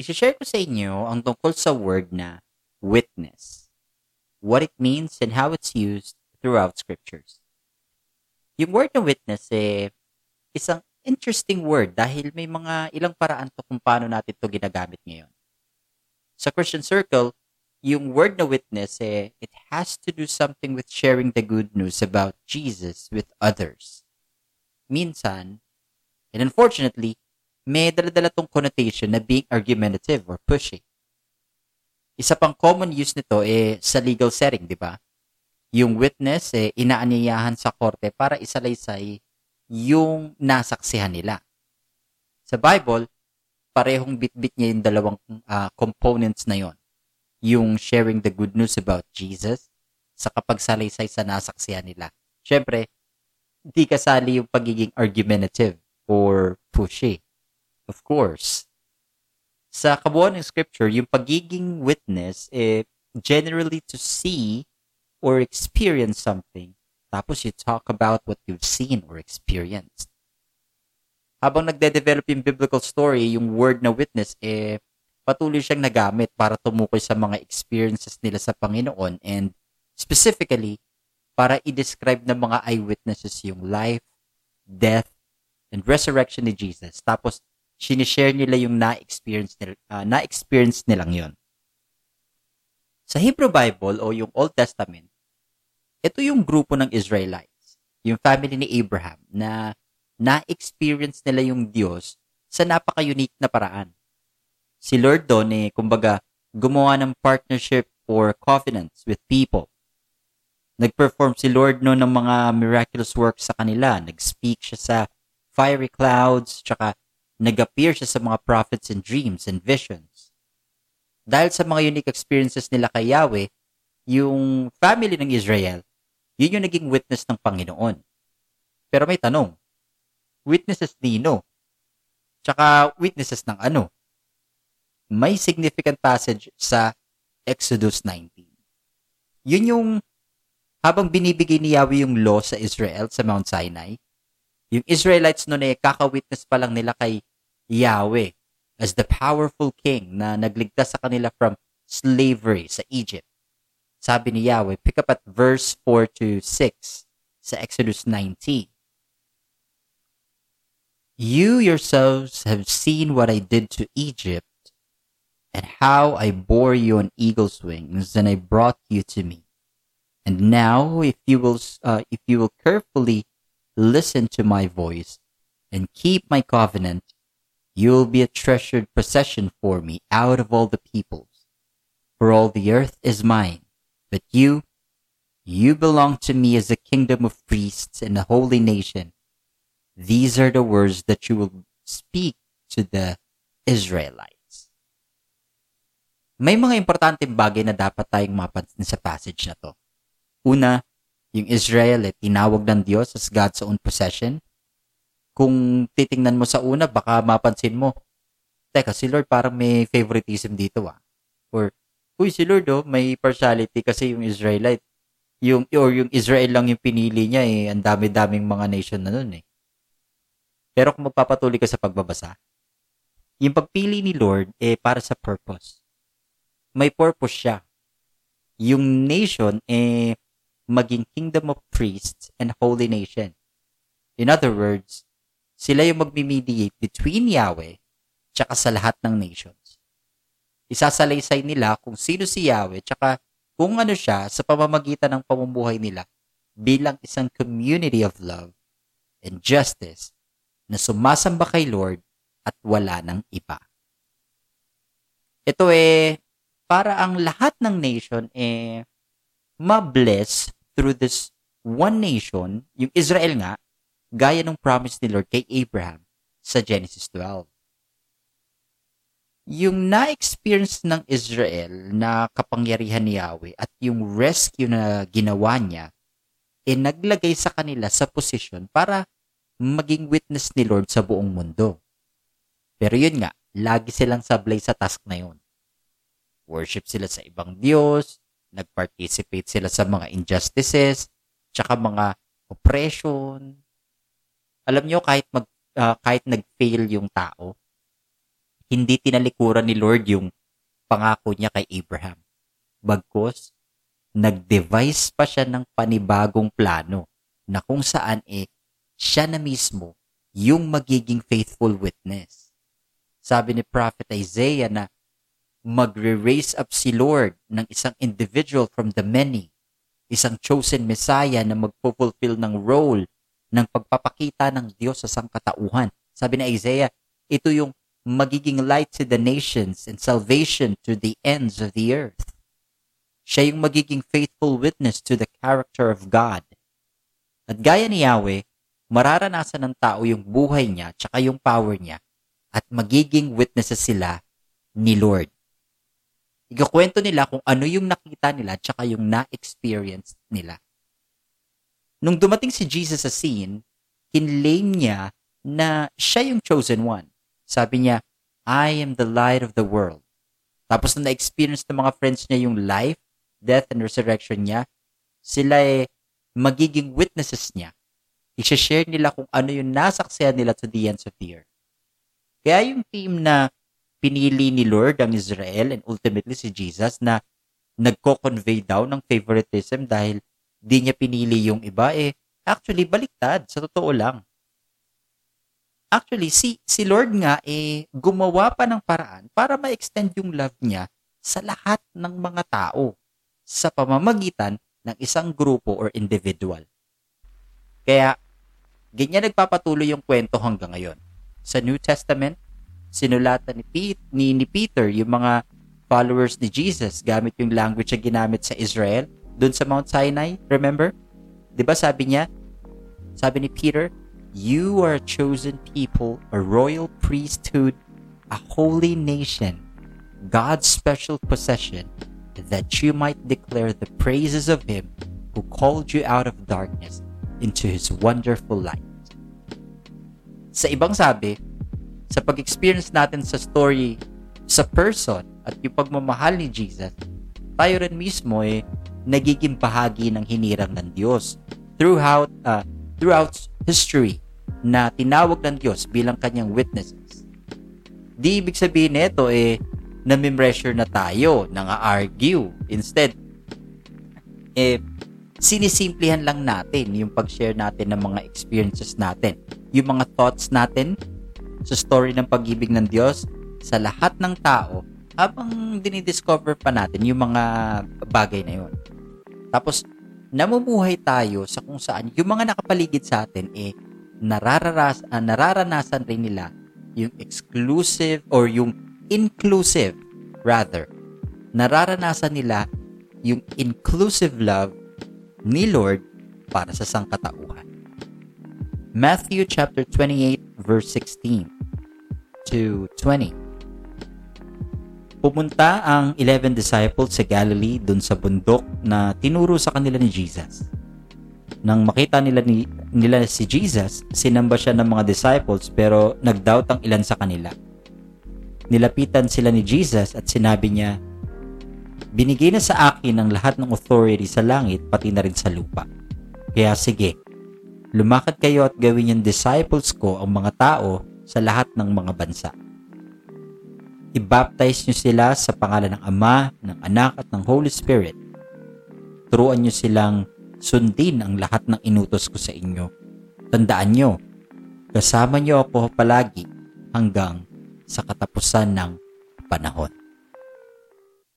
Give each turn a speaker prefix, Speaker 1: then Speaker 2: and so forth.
Speaker 1: Isishare ko sa inyo ang tungkol sa word na witness. What it means and how it's used throughout scriptures. Yung word na witness eh, isang interesting word dahil may mga ilang paraan to kung paano natin to ginagamit ngayon. Sa Christian Circle, yung word na witness eh, it has to do something with sharing the good news about Jesus with others. Minsan, and unfortunately, may daladala tong connotation na being argumentative or pushy. Isa pang common use nito eh sa legal setting, di ba? Yung witness eh inaanyayahan sa korte para isalaysay yung nasaksihan nila. Sa Bible, parehong bitbit niya yung dalawang uh, components na yon. Yung sharing the good news about Jesus sa kapagsalaysay sa nasaksihan nila. Siyempre, hindi kasali yung pagiging argumentative or pushy. Of course. Sa kabuuan ng scripture, yung pagiging witness, eh, generally to see or experience something. Tapos you talk about what you've seen or experienced. Habang nagde-develop yung biblical story, yung word na witness, eh, patuloy siyang nagamit para tumukoy sa mga experiences nila sa Panginoon and specifically, para i-describe ng mga eyewitnesses yung life, death, and resurrection ni Jesus. Tapos, sinishare nila yung na-experience nila, uh, na-experience nilang yon. Sa Hebrew Bible o yung Old Testament, ito yung grupo ng Israelites, yung family ni Abraham na na-experience nila yung Diyos sa napaka-unique na paraan. Si Lord doon eh, kumbaga, gumawa ng partnership or covenants with people. Nag-perform si Lord no ng mga miraculous works sa kanila. Nag-speak siya sa fiery clouds, tsaka nag-appear siya sa mga prophets and dreams and visions. Dahil sa mga unique experiences nila kay Yahweh, yung family ng Israel, yun yung naging witness ng Panginoon. Pero may tanong, witnesses nino? Tsaka witnesses ng ano? May significant passage sa Exodus 19. Yun yung habang binibigay ni Yahweh yung law sa Israel sa Mount Sinai, yung Israelites noon eh kakawitness pa lang nila kay Yahweh as the powerful king na nagligtas sa kanila from slavery sa Egypt. Sabi ni Yahweh, pick up at verse 4 to 6 sa Exodus 19. You yourselves have seen what I did to Egypt and how I bore you on eagle's wings and I brought you to me. And now, if you will, uh, if you will carefully listen to my voice and keep my covenant, You will be a treasured possession for me out of all the peoples. For all the earth is mine, but you, you belong to me as a kingdom of priests and a holy nation. These are the words that you will speak to the Israelites. May mga importanteng bagay na dapat tayong mapansin sa passage na to. Una, yung Israel ay tinawag ng Diyos as God's own possession kung titingnan mo sa una, baka mapansin mo, teka, si Lord parang may favoritism dito ah. Or, uy, si Lord oh, may partiality kasi yung Israelite. Yung, or yung Israel lang yung pinili niya eh, ang dami-daming mga nation na nun eh. Pero kung magpapatuloy ka sa pagbabasa, yung pagpili ni Lord eh para sa purpose. May purpose siya. Yung nation eh maging kingdom of priests and holy nation. In other words, sila yung magmi-mediate between Yahweh tsaka sa lahat ng nations. Isasalaysay nila kung sino si Yahweh tsaka kung ano siya sa pamamagitan ng pamumuhay nila bilang isang community of love and justice na sumasamba kay Lord at wala ng iba. Ito eh, para ang lahat ng nation eh, ma-bless through this one nation, yung Israel nga, gaya ng promise ni Lord kay Abraham sa Genesis 12. Yung na-experience ng Israel na kapangyarihan ni Yahweh at yung rescue na ginawa niya, eh naglagay sa kanila sa posisyon para maging witness ni Lord sa buong mundo. Pero yun nga, lagi silang sablay sa task na yun. Worship sila sa ibang Diyos, nag-participate sila sa mga injustices, tsaka mga oppression, alam nyo, kahit, mag, uh, kahit nag-fail yung tao, hindi tinalikuran ni Lord yung pangako niya kay Abraham. Bagkos, nag-devise pa siya ng panibagong plano na kung saan eh, siya na mismo yung magiging faithful witness. Sabi ni Prophet Isaiah na magre-raise up si Lord ng isang individual from the many, isang chosen Messiah na magpo-fulfill ng role ng pagpapakita ng Diyos sa sangkatauhan. Sabi ni Isaiah, ito yung magiging light to the nations and salvation to the ends of the earth. Siya yung magiging faithful witness to the character of God. At gaya ni Yahweh, mararanasan ng tao yung buhay niya tsaka yung power niya at magiging witnesses sila ni Lord. Ikakwento nila kung ano yung nakita nila tsaka yung na-experience nila. Nung dumating si Jesus sa scene, kinlaim niya na siya yung chosen one. Sabi niya, I am the light of the world. Tapos nung na-experience ng mga friends niya yung life, death, and resurrection niya, sila eh magiging witnesses niya. I-share nila kung ano yung nasaksiyan nila to the ends of the earth. Kaya yung team na pinili ni Lord ang Israel and ultimately si Jesus na nagko-convey daw ng favoritism dahil di niya pinili yung iba eh actually baliktad sa totoo lang. Actually si si Lord nga eh gumawa pa ng paraan para ma-extend yung love niya sa lahat ng mga tao sa pamamagitan ng isang grupo or individual. Kaya, ganyan nagpapatuloy yung kwento hanggang ngayon. Sa New Testament, sinulatan ni, Pete, ni, ni Peter yung mga followers ni Jesus gamit yung language na ginamit sa Israel doon sa Mount Sinai. Remember? 'Di ba sabi niya? Sabi ni Peter, You are a chosen people, a royal priesthood, a holy nation, God's special possession, that you might declare the praises of Him who called you out of darkness into His wonderful light. Sa ibang sabi, sa pag-experience natin sa story, sa person, at yung pagmamahal ni Jesus, tayo rin mismo eh, nagiging bahagi ng hinirang ng Diyos throughout, uh, throughout history na tinawag ng Diyos bilang kanyang witnesses. Di ibig sabihin nito eh, nami-pressure na tayo, nang-argue. Instead, eh, sinisimplihan lang natin yung pag-share natin ng mga experiences natin. Yung mga thoughts natin sa story ng pag-ibig ng Diyos sa lahat ng tao habang dinidiscover pa natin yung mga bagay na yun. Tapos, namumuhay tayo sa kung saan yung mga nakapaligid sa atin eh narararas, uh, nararanasan rin nila yung exclusive or yung inclusive rather nararanasan nila yung inclusive love ni Lord para sa sangkatauhan. Matthew chapter 28 verse 16 to 20. Pumunta ang 11 disciples sa Galilee dun sa bundok na tinuro sa kanila ni Jesus. Nang makita nila, ni, nila si Jesus, sinamba siya ng mga disciples pero nagdoubt ang ilan sa kanila. Nilapitan sila ni Jesus at sinabi niya, Binigay na sa akin ang lahat ng authority sa langit pati na rin sa lupa. Kaya sige, lumakad kayo at gawin yung disciples ko ang mga tao sa lahat ng mga bansa. I-baptize nyo sila sa pangalan ng Ama, ng Anak at ng Holy Spirit. Turuan nyo silang sundin ang lahat ng inutos ko sa inyo. Tandaan nyo, kasama nyo ako palagi hanggang sa katapusan ng panahon.